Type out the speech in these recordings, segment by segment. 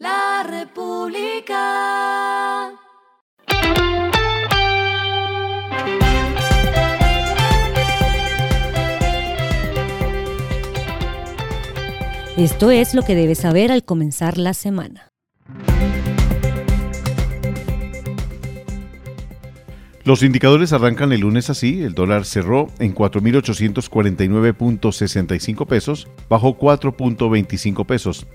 La República. Esto es lo que debes saber al comenzar la semana. Los indicadores arrancan el lunes así, el dólar cerró en 4.849.65 pesos, bajó 4.25 pesos.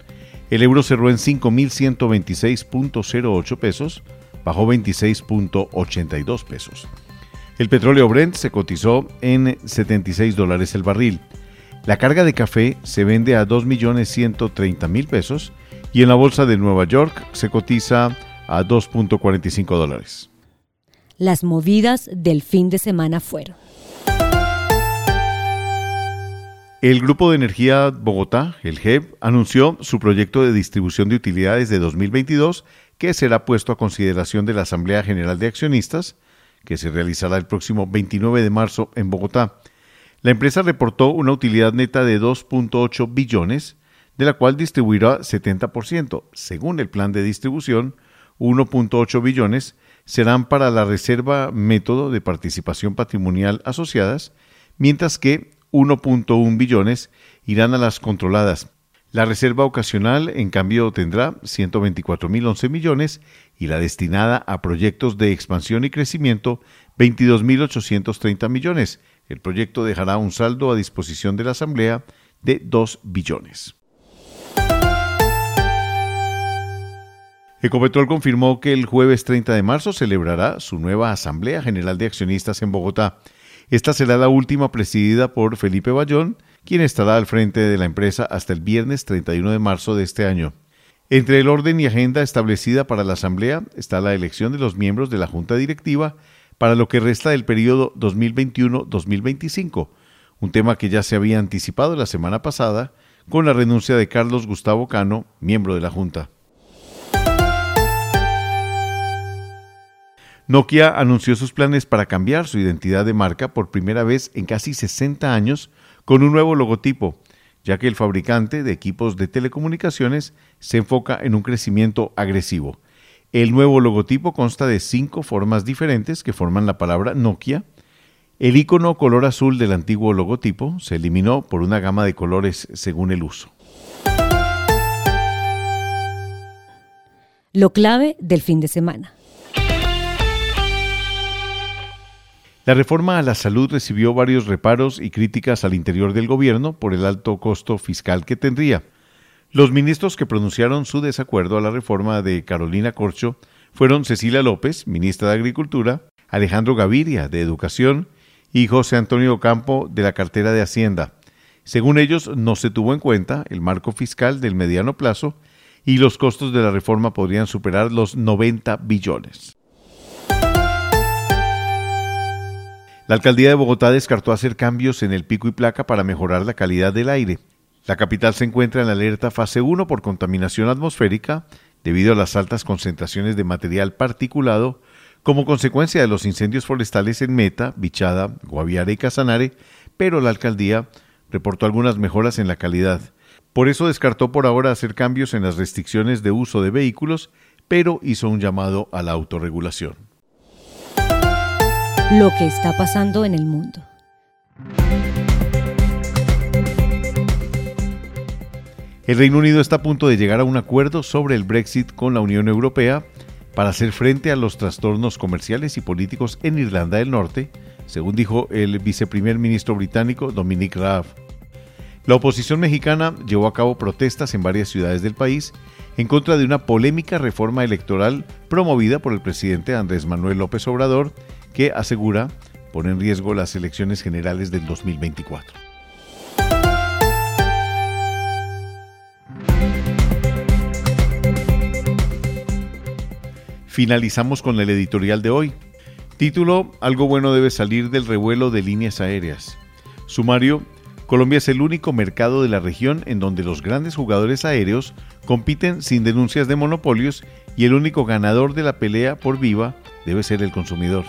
El euro cerró en 5.126.08 pesos, bajó 26.82 pesos. El petróleo Brent se cotizó en 76 dólares el barril. La carga de café se vende a 2.130.000 pesos y en la bolsa de Nueva York se cotiza a 2.45 dólares. Las movidas del fin de semana fueron. El Grupo de Energía Bogotá, el GEB, anunció su proyecto de distribución de utilidades de 2022 que será puesto a consideración de la Asamblea General de Accionistas, que se realizará el próximo 29 de marzo en Bogotá. La empresa reportó una utilidad neta de 2.8 billones, de la cual distribuirá 70%. Según el plan de distribución, 1.8 billones serán para la reserva método de participación patrimonial asociadas, mientras que 1.1 billones irán a las controladas. La reserva ocasional, en cambio, tendrá 124.011 millones y la destinada a proyectos de expansión y crecimiento, 22.830 millones. El proyecto dejará un saldo a disposición de la Asamblea de 2 billones. Ecopetrol confirmó que el jueves 30 de marzo celebrará su nueva Asamblea General de Accionistas en Bogotá. Esta será la última presidida por Felipe Bayón, quien estará al frente de la empresa hasta el viernes 31 de marzo de este año. Entre el orden y agenda establecida para la Asamblea está la elección de los miembros de la Junta Directiva para lo que resta del periodo 2021-2025, un tema que ya se había anticipado la semana pasada con la renuncia de Carlos Gustavo Cano, miembro de la Junta. Nokia anunció sus planes para cambiar su identidad de marca por primera vez en casi 60 años con un nuevo logotipo, ya que el fabricante de equipos de telecomunicaciones se enfoca en un crecimiento agresivo. El nuevo logotipo consta de cinco formas diferentes que forman la palabra Nokia. El icono color azul del antiguo logotipo se eliminó por una gama de colores según el uso. Lo clave del fin de semana. La reforma a la salud recibió varios reparos y críticas al interior del gobierno por el alto costo fiscal que tendría. Los ministros que pronunciaron su desacuerdo a la reforma de Carolina Corcho fueron Cecilia López, ministra de Agricultura, Alejandro Gaviria, de Educación, y José Antonio Campo, de la cartera de Hacienda. Según ellos, no se tuvo en cuenta el marco fiscal del mediano plazo y los costos de la reforma podrían superar los 90 billones. La alcaldía de Bogotá descartó hacer cambios en el pico y placa para mejorar la calidad del aire. La capital se encuentra en alerta fase 1 por contaminación atmosférica debido a las altas concentraciones de material particulado como consecuencia de los incendios forestales en Meta, Bichada, Guaviare y Casanare, pero la alcaldía reportó algunas mejoras en la calidad. Por eso descartó por ahora hacer cambios en las restricciones de uso de vehículos, pero hizo un llamado a la autorregulación lo que está pasando en el mundo. El Reino Unido está a punto de llegar a un acuerdo sobre el Brexit con la Unión Europea para hacer frente a los trastornos comerciales y políticos en Irlanda del Norte, según dijo el viceprimer ministro británico Dominic Raab. La oposición mexicana llevó a cabo protestas en varias ciudades del país en contra de una polémica reforma electoral promovida por el presidente Andrés Manuel López Obrador que asegura pone en riesgo las elecciones generales del 2024. Finalizamos con el editorial de hoy. Título, Algo bueno debe salir del revuelo de líneas aéreas. Sumario, Colombia es el único mercado de la región en donde los grandes jugadores aéreos compiten sin denuncias de monopolios y el único ganador de la pelea por viva debe ser el consumidor.